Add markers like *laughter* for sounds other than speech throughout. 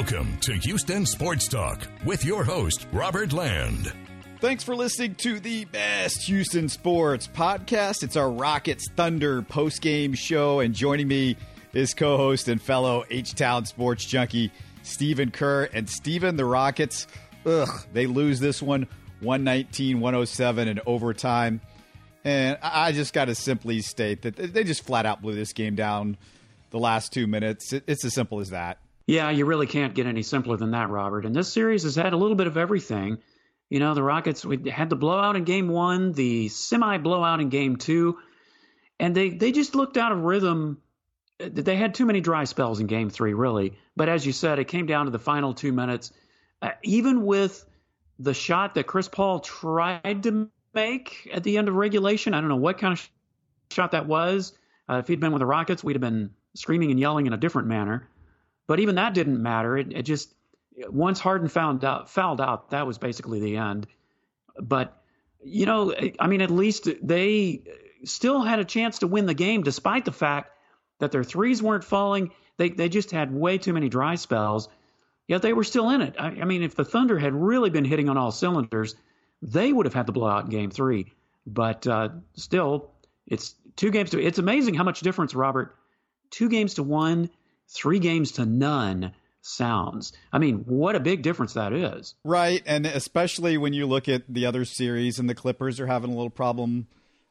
Welcome to Houston Sports Talk with your host, Robert Land. Thanks for listening to the best Houston sports podcast. It's our Rockets Thunder post-game show, and joining me is co-host and fellow H-Town sports junkie Stephen Kerr. And Stephen, the Rockets, ugh, they lose this one 119-107 in overtime. And I just got to simply state that they just flat out blew this game down the last two minutes. It's as simple as that. Yeah, you really can't get any simpler than that, Robert. And this series has had a little bit of everything. You know, the Rockets we had the blowout in game one, the semi blowout in game two, and they, they just looked out of rhythm. They had too many dry spells in game three, really. But as you said, it came down to the final two minutes. Uh, even with the shot that Chris Paul tried to make at the end of regulation, I don't know what kind of shot that was. Uh, if he'd been with the Rockets, we'd have been screaming and yelling in a different manner. But even that didn't matter. It, it just once Harden found out, fouled out, that was basically the end. But you know, I mean, at least they still had a chance to win the game, despite the fact that their threes weren't falling. They they just had way too many dry spells. Yet they were still in it. I, I mean, if the Thunder had really been hitting on all cylinders, they would have had the blowout in Game Three. But uh, still, it's two games to. It's amazing how much difference, Robert. Two games to one, three games to none sounds. I mean, what a big difference that is. Right. And especially when you look at the other series and the Clippers are having a little problem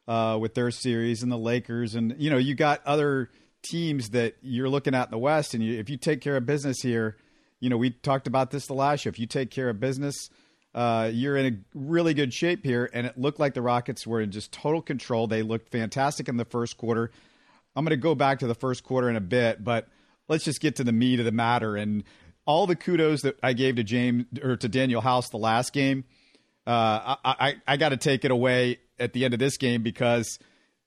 uh, with their series and the Lakers. And, you know, you got other teams that you're looking at in the West. And you, if you take care of business here, you know, we talked about this the last year. If you take care of business, uh, you're in a really good shape here. And it looked like the Rockets were in just total control. They looked fantastic in the first quarter. I'm going to go back to the first quarter in a bit, but – let's just get to the meat of the matter. And all the kudos that I gave to James or to Danuel House the last game, uh, I, I, I got to take it away at the end of this game because,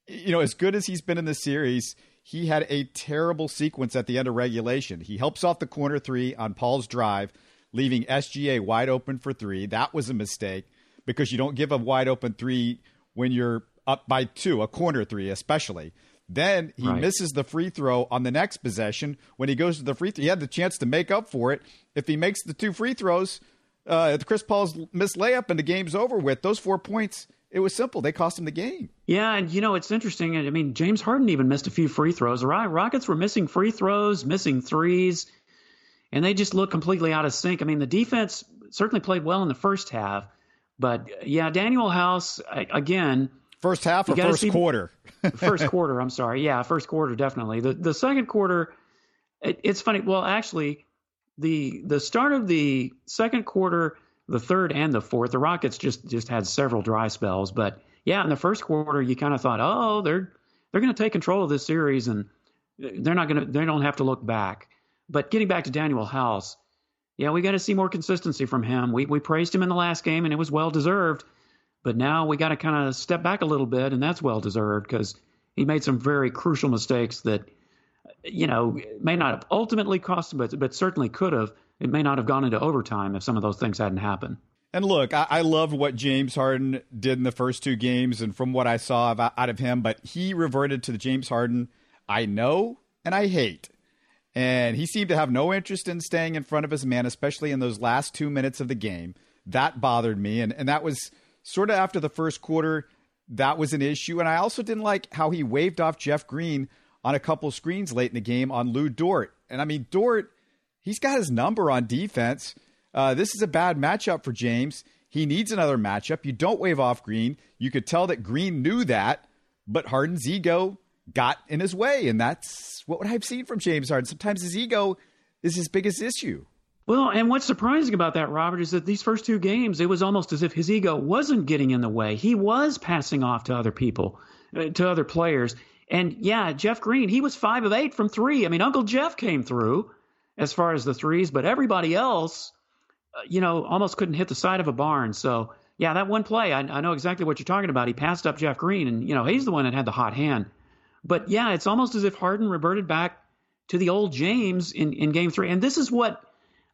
you know, as good as he's been in the series, he had a terrible sequence at the end of regulation. He helps off the corner three on Paul's drive, leaving SGA wide open for three. That was a mistake because you don't give a wide open three when you're up by two, a corner three especially. Then he right. misses the free throw on the next possession. When he goes to the free throw, he had the chance to make up for it. If he makes the two free throws, uh, Chris Paul's missed layup and the game's over with. Those four points, it was simple. They cost him the game. Yeah, and you know it's interesting. I mean, James Harden even missed a few free throws. The Rockets were missing free throws, missing threes, and they just looked completely out of sync. I mean, the defense certainly played well in the first half, but yeah, Danuel House again First half or first quarter? *laughs* first *laughs* quarter. I'm sorry. Yeah, first quarter definitely. The the second quarter, it, it's funny. Well, actually, the the start of the second quarter, the third and the fourth, the Rockets just just had several dry spells. But yeah, in the first quarter, you kind of thought, oh, they're they're going to take control of this series and they're not going to they don't have to look back. But getting back to Danuel House, yeah, we got to see more consistency from him. We we praised him in the last game and it was well deserved. But now we got to kind of step back a little bit, and that's well deserved because he made some very crucial mistakes that, you know, may not have ultimately cost him, but, but certainly could have. It may not have gone into overtime if some of those things hadn't happened. And look, I, I love what James Harden did in the first two games, and from what I saw out of him, but he reverted to the James Harden I know and I hate. And he seemed to have no interest in staying in front of his man, especially in those last two minutes of the game. That bothered me. And, and that was sort of after the first quarter, that was an issue. And I also didn't like how he waved off Jeff Green on a couple screens late in the game on Lu Dort. And I mean, Dort, he's got his number on defense. Uh, this is a bad matchup for James. He needs another matchup. You don't wave off Green. You could tell that Green knew that, but Harden's ego got in his way. And that's what I've seen from James Harden. Sometimes his ego is his biggest issue. Well, and what's surprising about that, Robert, is that these first two games, it was almost as if his ego wasn't getting in the way. He was passing off to other people, uh, to other players. And yeah, Jeff Green, he was five of eight from three. I mean, Uncle Jeff came through as far as the threes, but everybody else, uh, you know, almost couldn't hit the side of a barn. So yeah, that one play, I, I know exactly what you're talking about. He passed up Jeff Green, and you know he's the one that had the hot hand. But yeah, it's almost as if Harden reverted back to the old James in, in Game Three, and this is what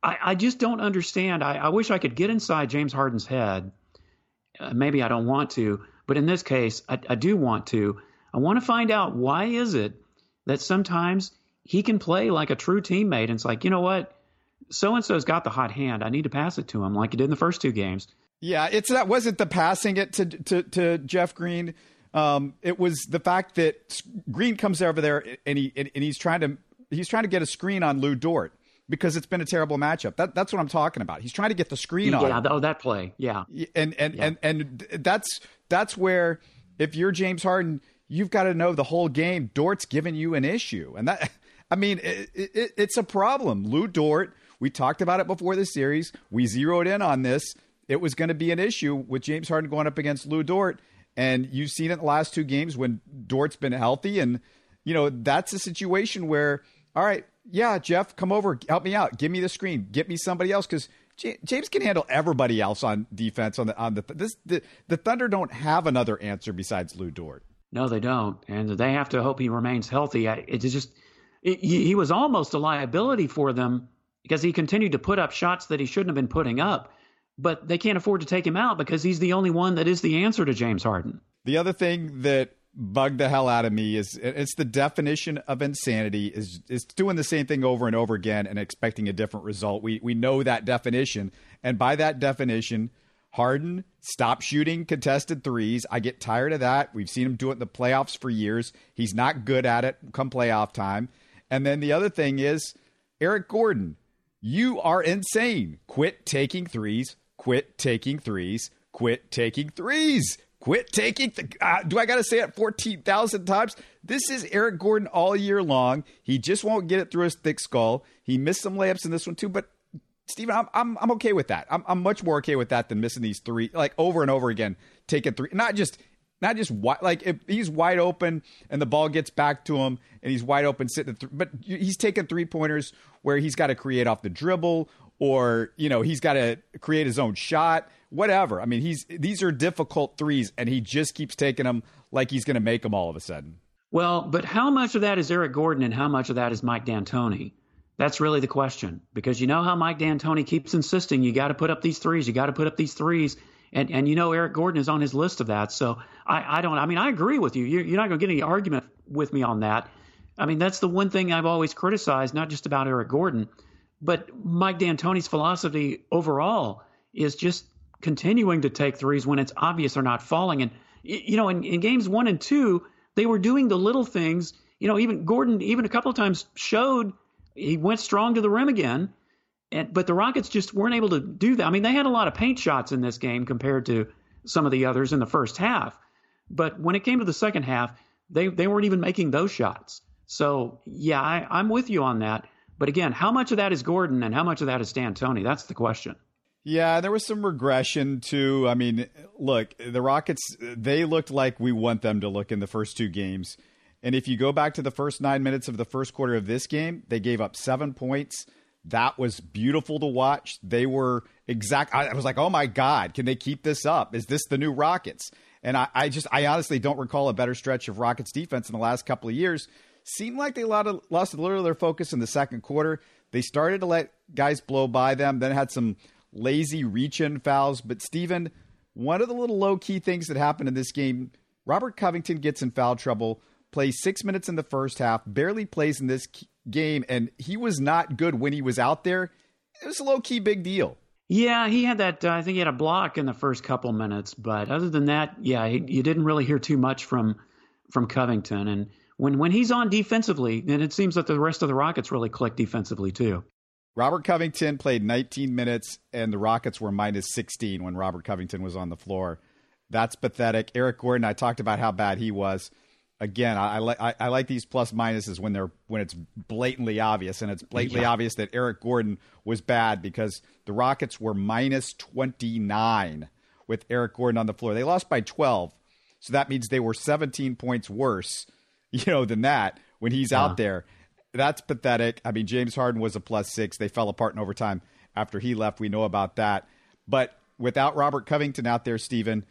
I, I just don't understand. I, I, wish I could get inside James Harden's head. Uh, maybe I don't want to, but in this case, I, I do want to. I want to find out why is it that sometimes he can play like a true teammate. And it's like, you know what? so and so's got the hot hand. I need to pass it to him like he did in the first two games. Yeah, it's that wasn't the passing it to to, to Jeff Green. Um, it was the fact that Green comes over there and he and, and he's trying to he's trying to get a screen on Lu Dort because it's been a terrible matchup. That, that's what I'm talking about. He's trying to get the screen yeah, on. Yeah, oh, that play. Yeah. And and, yeah. and and that's that's where if you're James Harden, you've got to know the whole game. Dort's giving you an issue, and that *laughs* I mean it, it, it's a problem. Lu Dort. We talked about it before the series. We zeroed in on this. It was going to be an issue with James Harden going up against Lu Dort, and you've seen it in the last two games when Dort's been healthy, and you know that's a situation where all right, yeah, Jeff, come over, help me out, give me the screen, get me somebody else because James can handle everybody else on defense. On the on the this the, the Thunder don't have another answer besides Lu Dort. No, they don't, and they have to hope he remains healthy. It's just it, he was almost a liability for them because he continued to put up shots that he shouldn't have been putting up. But they can't afford to take him out because he's the only one that is the answer to James Harden. The other thing that bugged the hell out of me is it's the definition of insanity is is doing the same thing over and over again and expecting a different result. We we know that definition, and by that definition, Harden stop shooting contested threes. I get tired of that. We've seen him do it in the playoffs for years. He's not good at it come playoff time. And then the other thing is Eric Gordon, you are insane. Quit taking threes. Quit taking threes. Quit taking threes. Quit taking. the. uh, do I got to say it 14,000 times? This is Eric Gordon all year long. He just won't get it through his thick skull. He missed some layups in this one too, but Stephen, I'm, I'm, I'm okay with that. I'm, I'm much more okay with that than missing these three, like over and over again, taking three, not just, not just wide, like if he's wide open and the ball gets back to him and he's wide open sitting, th- but he's taking three pointers where he's got to create off the dribble or, you know, he's got to create his own shot whatever. I mean, he's these are difficult threes, and he just keeps taking them like he's going to make them all of a sudden. Well, but how much of that is Eric Gordon, and how much of that is Mike D'Antoni? That's really the question, because you know how Mike D'Antoni keeps insisting you got to put up these threes, you got to put up these threes, and and you know Eric Gordon is on his list of that. So I I don't. I mean, I agree with you. You're, you're not going to get any argument with me on that. I mean, that's the one thing I've always criticized, not just about Eric Gordon, but Mike D'Antoni's philosophy overall is just continuing to take threes when it's obvious they're not falling. And you know, in, in games one and two, they were doing the little things. You know, even Gordon, even a couple of times showed he went strong to the rim again. And, but the Rockets just weren't able to do that. I mean, they had a lot of paint shots in this game compared to some of the others in the first half. But when it came to the second half, they, they weren't even making those shots. So, yeah, I, I'm with you on that. But again, how much of that is Gordon and how much of that is D'Antoni? That's the question. Yeah, there was some regression too. I mean, look, the Rockets, they looked like we want them to look in the first two games. And if you go back to the first nine minutes of the first quarter of this game, they gave up seven points. That was beautiful to watch. They were exact. I was like, oh my God, can they keep this up? Is this the new Rockets? And I, I just, I honestly don't recall a better stretch of Rockets defense in the last couple of years. Seemed like they lost a little of their focus in the second quarter. They started to let guys blow by them, then had some lazy reach in fouls. But, Stephen, one of the little low key things that happened in this game Robert Covington gets in foul trouble, plays six minutes in the first half, barely plays in this game, and he was not good when he was out there. It was a low key big deal. Yeah, he had that. Uh, I think he had a block in the first couple minutes, but other than that, yeah, he, you didn't really hear too much from from Covington. And when when he's on defensively, then it seems that the rest of the Rockets really click defensively too. Robert Covington played 19 minutes, and the Rockets were minus 16 when Robert Covington was on the floor. That's pathetic. Eric Gordon, I talked about how bad he was. Again, I, I like I, I, like these plus minuses when they're when it's blatantly obvious, and it's blatantly yeah. obvious that Eric Gordon was bad because the Rockets were minus 29 with Eric Gordon on the floor. They lost by 12, so that means they were 17 points worse, *laughs* you know, than that when he's yeah. out there that's pathetic. I mean, James Harden was a plus six. They fell apart in overtime after he left. We know about that. But without Robert Covington out there, Stephen,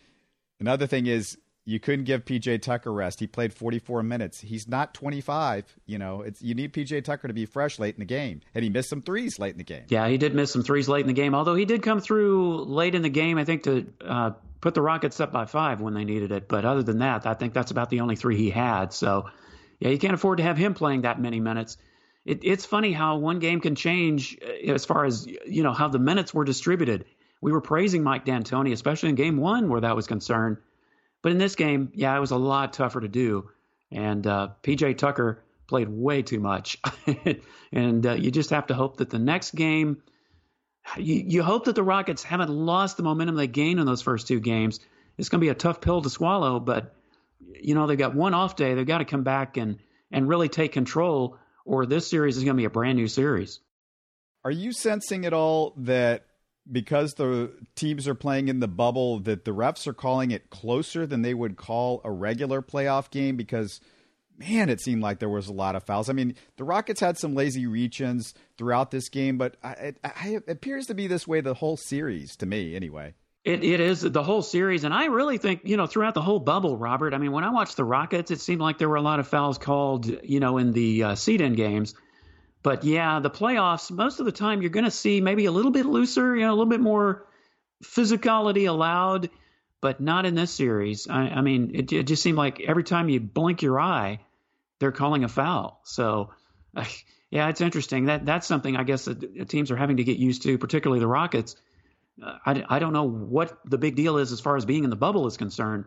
another thing is you couldn't give PJ Tucker rest. He played 44 minutes. He's not 25. You know, it's you need PJ Tucker to be fresh late in the game, and he missed some threes late in the game. Yeah, he did miss some threes late in the game. Although he did come through late in the game, I think to uh, put the Rockets up by five when they needed it. But other than that, I think that's about the only three he had. So yeah, you can't afford to have him playing that many minutes. it, it's funny how one game can change uh, as far as you know how the minutes were distributed. We were praising Mike D'Antoni, especially in Game One where that was concerned, but in this game, yeah, it was a lot tougher to do. And uh, PJ Tucker played way too much, *laughs* and uh, you just have to hope that the next game. You, you hope that the Rockets haven't lost the momentum they gained in those first two games. It's going to be a tough pill to swallow, but you know they've got one off day. They've got to come back and and really take control, or this series is going to be a brand new series. Are you sensing at all that because the teams are playing in the bubble, that the refs are calling it closer than they would call a regular playoff game? Because man, it seemed like there was a lot of fouls. I mean, the Rockets had some lazy reach-ins throughout this game, but it, it appears to be this way the whole series to me, anyway. It, it is the whole series, and I really think you know throughout the whole bubble, Robert. I mean, when I watched the Rockets, it seemed like there were a lot of fouls called, you know, in the uh, seed-in games. But yeah, the playoffs, most of the time, you're going to see maybe a little bit looser, you know, a little bit more physicality allowed, but not in this series. I, I mean, it, it just seemed like every time you blink your eye, they're calling a foul. So. *laughs* Yeah, it's interesting. That that's something I guess that teams are having to get used to, particularly the Rockets I, I don't know what the big deal is as far as being in the bubble is concerned,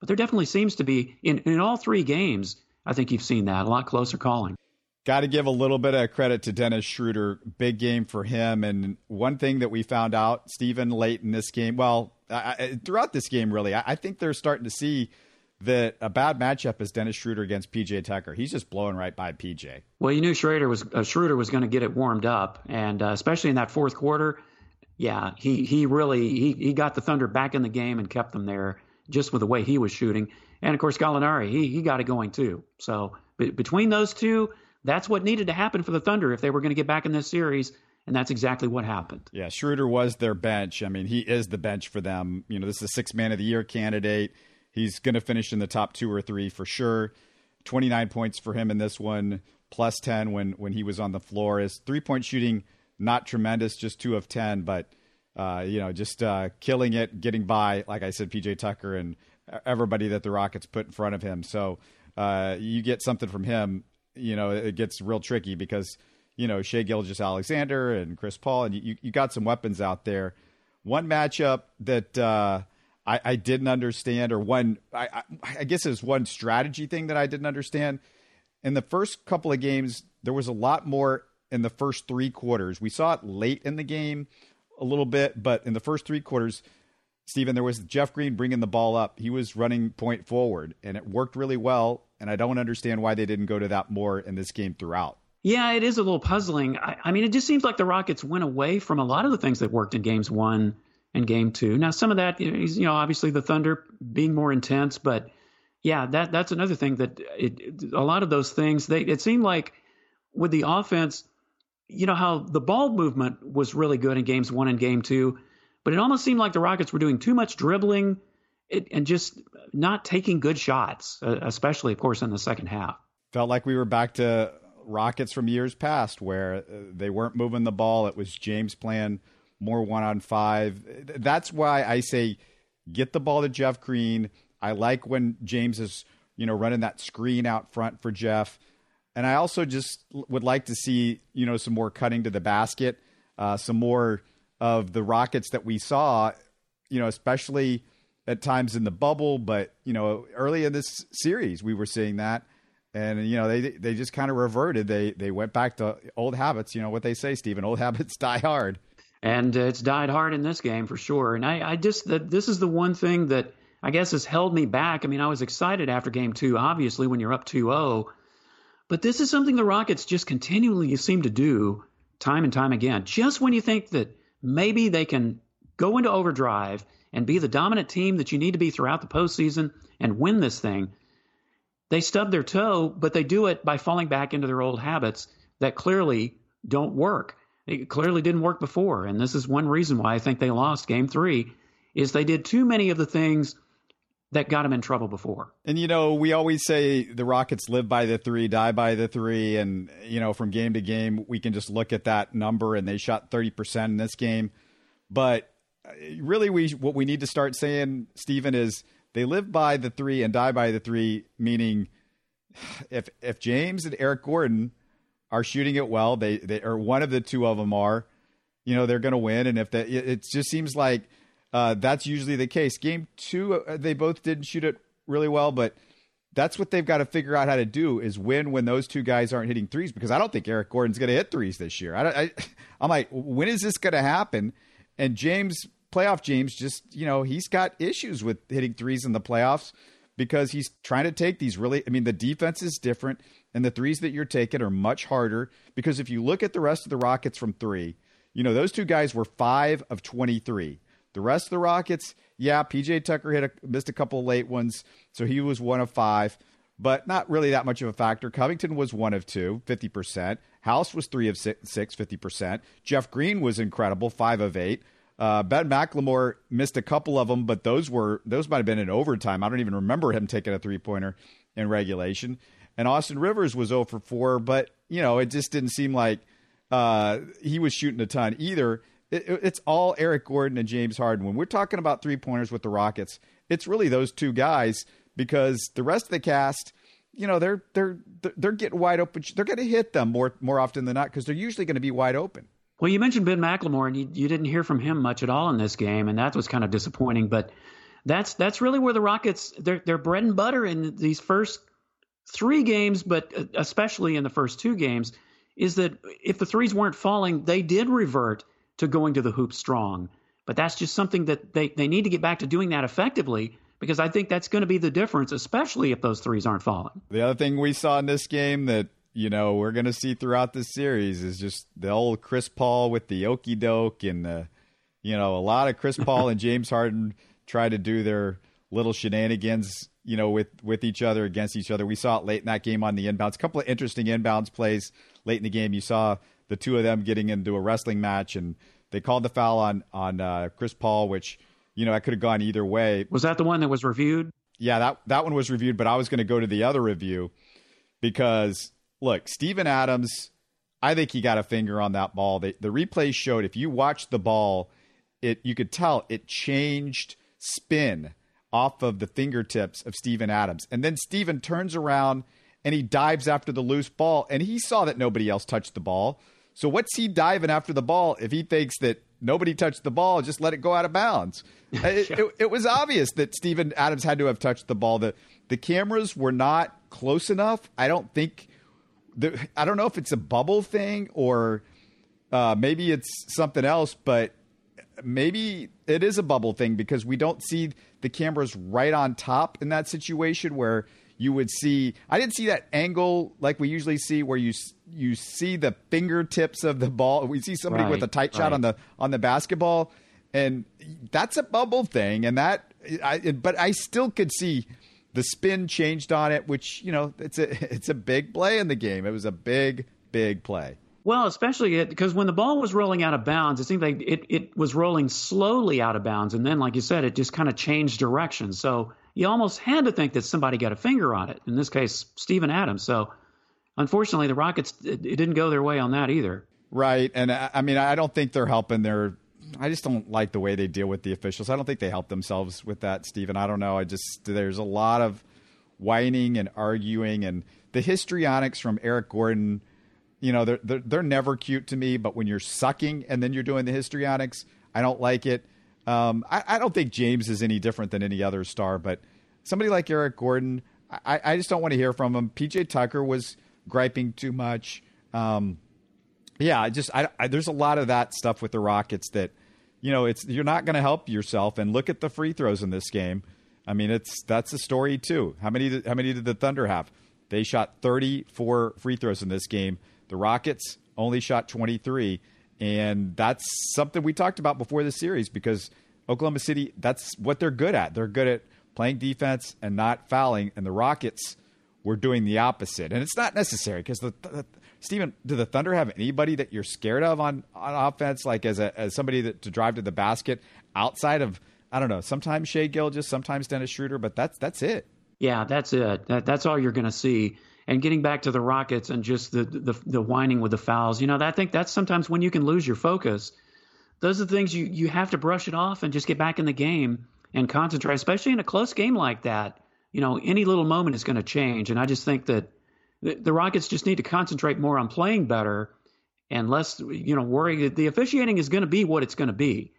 but there definitely seems to be in, in all three games. I think you've seen that a lot closer calling. Got to give a little bit of credit to Dennis Schroeder. Big game for him. And one thing that we found out, Stephen, late in this game, well, I, throughout this game, really, I, I think they're starting to see that a bad matchup is Dennis Schroeder against PJ Tucker. He's just blowing right by PJ. Well, you knew Schroeder was uh, Schroeder was going to get it warmed up, and uh, especially in that fourth quarter, yeah, he he really he he got the Thunder back in the game and kept them there just with the way he was shooting. And of course, Gallinari, he he got it going too. So between those two, that's what needed to happen for the Thunder if they were going to get back in this series. And that's exactly what happened. Yeah, Schroeder was their bench. I mean, he is the bench for them. You know, this is a six man of the year candidate. He's going to finish in the top two or three for sure. 29 points for him in this one, plus 10 when, when he was on the floor. His three point shooting not tremendous, just two of ten, but uh, you know, just uh, killing it, getting by. Like I said, PJ Tucker and everybody that the Rockets put in front of him. So uh, you get something from him. You know, it gets real tricky because you know Shai Gilgeous-Alexander and Chris Paul, and you you got some weapons out there. One matchup that uh, I, I, didn't understand, or one I, I, I guess it's one strategy thing that I didn't understand. In the first couple of games, there was a lot more in the first three quarters. We saw it late in the game a little bit, but in the first three quarters, Stephen, there was Jeff Green bringing the ball up. He was running point forward, and it worked really well. And I don't understand why they didn't go to that more in this game throughout. Yeah, it is a little puzzling. I, I mean, it just seems like the Rockets went away from a lot of the things that worked in games one and game two. Now, some of that is, you know, obviously the Thunder being more intense, but yeah, that that's another thing that it, a lot of those things they it seemed like with the offense you know how the ball movement was really good in games one and game two, but it almost seemed like the Rockets were doing too much dribbling and just not taking good shots, especially, of course, in the second half. Felt like we were back to Rockets from years past where uh, they weren't moving the ball. It was James playing more one on five. That's why I say get the ball to Jeff Green. I like when James is, you know, running that screen out front for Jeff. And I also just would like to see, you know, some more cutting to the basket, uh, some more of the Rockets that we saw, you know, especially at times in the bubble, but you know, early in this series we were seeing that. And you know, they they just kind of reverted. They they went back to old habits. You know what they say, Stephen? Old habits *laughs* die hard. And uh, it's died hard in this game for sure. And I, I just that this is the one thing that I guess has held me back. I mean, I was excited after game two, obviously, when you're up 2 0 but this is something the Rockets just continually seem to do time and time again. Just when you think that maybe they can go into overdrive and be the dominant team that you need to be throughout the postseason and win this thing, they stub their toe, but they do it by falling back into their old habits that clearly don't work. It clearly didn't work before. And this is one reason why I think they lost game three is they did too many of the things that got him in trouble before. And you know, we always say the Rockets live by the three, die by the three, and you know, from game to game, we can just look at that number, and they shot thirty percent in this game. But uh, really, we what we need to start saying, Stephen, is they live by the three and die by the three, meaning if if James and Eric Gordon are shooting it well, they they or one of the two of them are, you know, they're going to win. And if that, it, it, just seems like uh, that's usually the case. Game two, uh, they both didn't shoot it really well, but that's what they've got to figure out how to do is win when those two guys aren't hitting threes because I don't think Eric Gordon's going to hit threes this year. I, I'm like, when is this going to happen? And James, playoff James, just you know, he's got issues with hitting threes in the playoffs because he's trying to take these really. I mean, the defense is different, and the threes that you're taking are much harder because if you look at the rest of the Rockets from three, you know, those two guys were five of 23. The rest of the Rockets, yeah, PJ Tucker hit a, missed a couple late ones, so he was one of five, but not really that much of a factor. Covington was one of two, 50%. House was three of six, 50%. Jeff Green was incredible, five of eight. Uh, ben McLemore missed a couple of them, but those were those might have been in overtime. I don't even remember him taking a three pointer in regulation. And Austin Rivers was 0 for 4, but you know it just didn't seem like uh, he was shooting a ton either it, it's all Eric Gordon and James Harden. When we're talking about three pointers with the Rockets, it's really those two guys because the rest of the cast, you know, they're they're they're getting wide open. They're going to hit them more more often than not because they're usually going to be wide open. Well, you mentioned Ben McLemore, and you, you didn't hear from him much at all in this game, and that was kind of disappointing. But that's that's really where the Rockets their their bread and butter in these first three games, but uh, especially in the first two games, is that if the threes weren't falling, they did revert to going to the hoop strong. But that's just something that they, they need to get back to doing that effectively because I think that's going to be the difference, especially if those threes aren't falling. The other thing we saw in this game that you know we're going to see throughout this series is just the old Chris Paul with the okey doke and the you know a lot of Chris Paul and James Harden try to do their little shenanigans you know with with each other against each other. We saw it late in that game on the inbounds. A couple of interesting inbounds plays late in the game. You saw the two of them getting into a wrestling match, and they called the foul on on uh, Chris Paul, which you know I could have gone either way. Was that the one that was reviewed? Yeah, that that one was reviewed, but I was going to go to the other review because look, Steven Adams, I think he got a finger on that ball. The, the replay showed if you watch the ball, it you could tell it changed spin off of the fingertips of Steven Adams, and then Steven turns around and he dives after the loose ball, and he saw that nobody else touched the ball. So what's he diving after the ball if he thinks that nobody touched the ball, just let it go out of bounds? *laughs* it, it, it, was obvious that Steven Adams had to have touched the ball. The the cameras were not close enough. I don't think. The, I don't know if it's a bubble thing or uh, maybe it's something else, but maybe it is a bubble thing because we don't see the cameras right on top in that situation where you would see I didn't see that angle like we usually see where you you see the fingertips of the ball. We see somebody right, with a tight shot right. on the on the basketball and that's a bubble thing and that I but I still could see the spin changed on it which, you know, it's a *laughs* it's a big play in the game. It was a big big play. Well, especially because when the ball was rolling out of bounds, it seemed like it, it was rolling slowly out of bounds. And then, like you said, it just kind of changed direction. So you almost had to think that somebody got a finger on it. In this case, Steven Adams. So unfortunately, the Rockets it, it didn't go their way on that either. Right, and I, I mean, I don't think they're helping their. I just don't like the way they deal with the officials. I don't think they help themselves with that, Stephen. I don't know. I just there's a lot of whining and arguing, and the histrionics from Eric Gordon. You know, they're, they're they're never cute to me. But when you're sucking and then you're doing the histrionics, I don't like it. Um, I, I, don't think James is any different than any other star, but somebody like Eric Gordon, I, I just don't want to hear from him. PJ Tucker was griping too much. Um, yeah, I just I, I, there's a lot of that stuff with the Rockets that you know it's you're not going to help yourself. And look at the free throws in this game. I mean, it's that's a story too. How many how many did the Thunder have? They shot 34 free throws in this game. The Rockets only shot 23. And that's something we talked about before the series because Oklahoma City, that's what they're good at. They're good at playing defense and not fouling. And the Rockets were doing the opposite. And it's not necessary because the, the Stephen, do the Thunder have anybody that you're scared of on, on offense, like as a as somebody that to drive to the basket outside of I don't know, sometimes Shai Gilgeous, sometimes Dennis Schroeder, but that's that's it. Yeah, that's it. That, that's all you're going to see. And getting back to the Rockets and just the, the the whining with the fouls, you know, I think that's sometimes when you can lose your focus. Those are the things you you have to brush it off and just get back in the game and concentrate, especially in a close game like that. You know, any little moment is going to change, and I just think that the, the Rockets just need to concentrate more on playing better and less, you know, worry. That the officiating is going to be what it's going to be,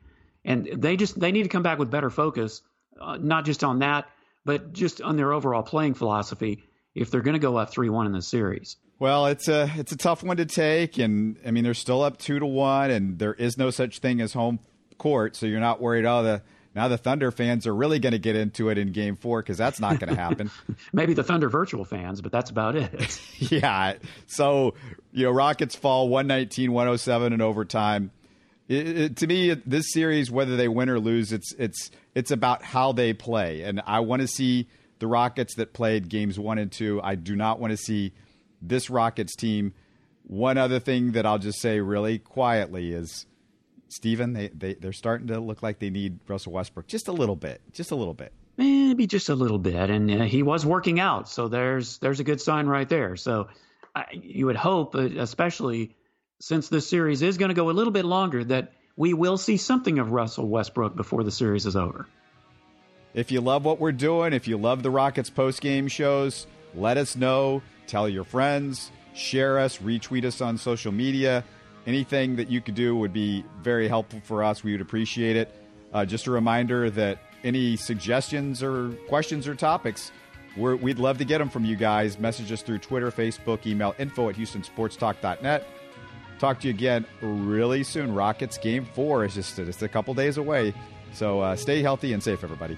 and they just they need to come back with better focus, uh, not just on that, but just on their overall playing philosophy if they're going to go up three one in the series. Well, it's a it's a tough one to take, and I mean they're still up two to one, and there is no such thing as home court, so you're not worried. Oh, the now the Thunder fans are really going to get into it in Game Four because that's not going to happen. *laughs* Maybe the Thunder virtual fans, but that's about it. *laughs* yeah. So you know, Rockets fall 119-107 in overtime. It, it, to me, this series, whether they win or lose, it's it's it's about how they play, and I want to see the Rockets that played games one and two. I do not want to see this Rockets team. One other thing that I'll just say really quietly is Stephen, they, they, they're starting to look like they need Russell Westbrook just a little bit, just a little bit. Maybe just a little bit. And uh, he was working out. So there's, there's a good sign right there. So I, you would hope, uh, especially since this series is going to go a little bit longer, that we will see something of Russell Westbrook before the series is over. If you love what we're doing, if you love the Rockets post game shows, let us know. Tell your friends, share us, retweet us on social media. Anything that you could do would be very helpful for us. We would appreciate it. Uh, just a reminder that any suggestions or questions or topics, we would love to get them from you guys. Message us through Twitter, Facebook, email info at HoustonSportsTalk.net. Talk to you again really soon. Rockets game four is just, just a couple days away. So uh, stay healthy and safe, everybody.